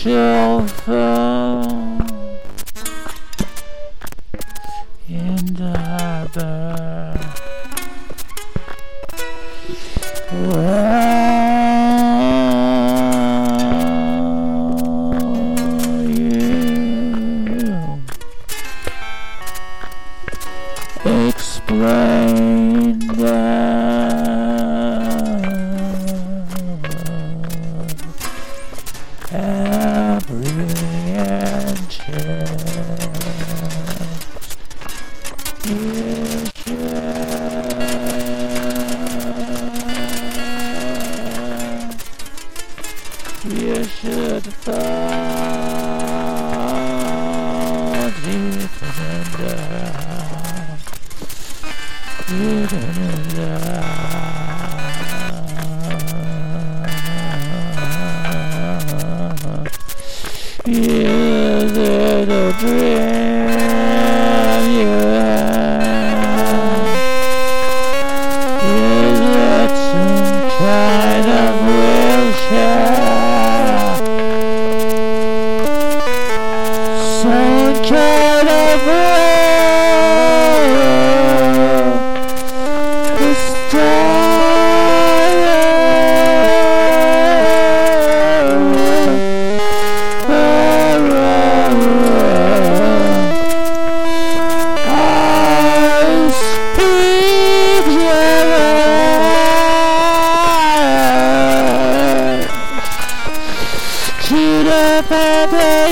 yourself uh, in the harbor. In the a dream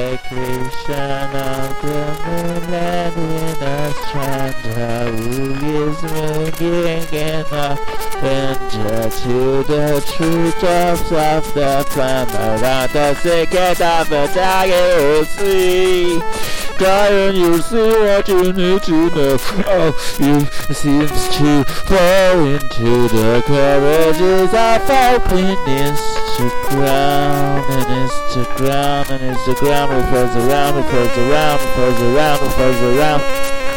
the vacation of the moonland in a stranger who is moving in the winter to the true depths of the planet and the secret of the dying sea. Dying, you see what you need to know. Oh, you seems to fall into the carriages of open Instagram and Instagram and Instagram revolves around, revolves around, revolves around, revolves around.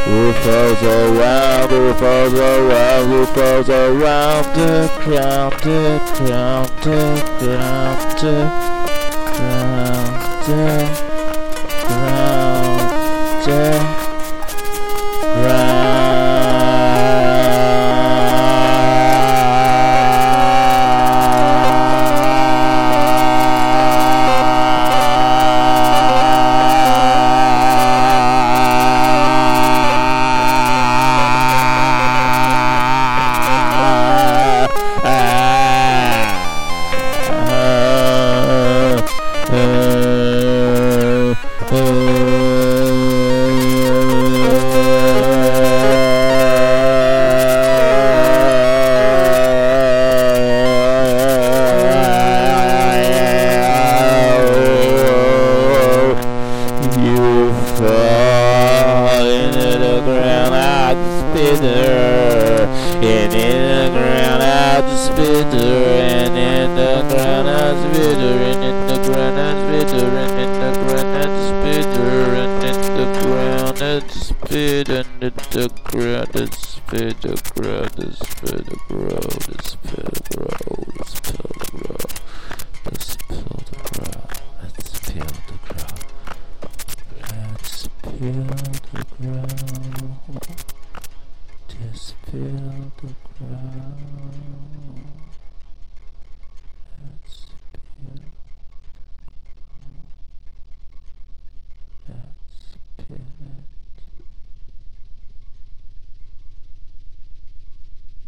Revolves around, revolves around, revolves around the crown, the crown, the crown, the crown, the ground, the You out the spinner, and in the ground out the spinner, and in the ground out the spinner, and in the ground out the spinner, and in the ground out the spinner, and in the ground out the spinner, and in the ground out the spinner, the ground the spinner, the ground the spinner, the ground the spinner, the ground. Let's the ground. Let's peel the ground. Let's peel the ground.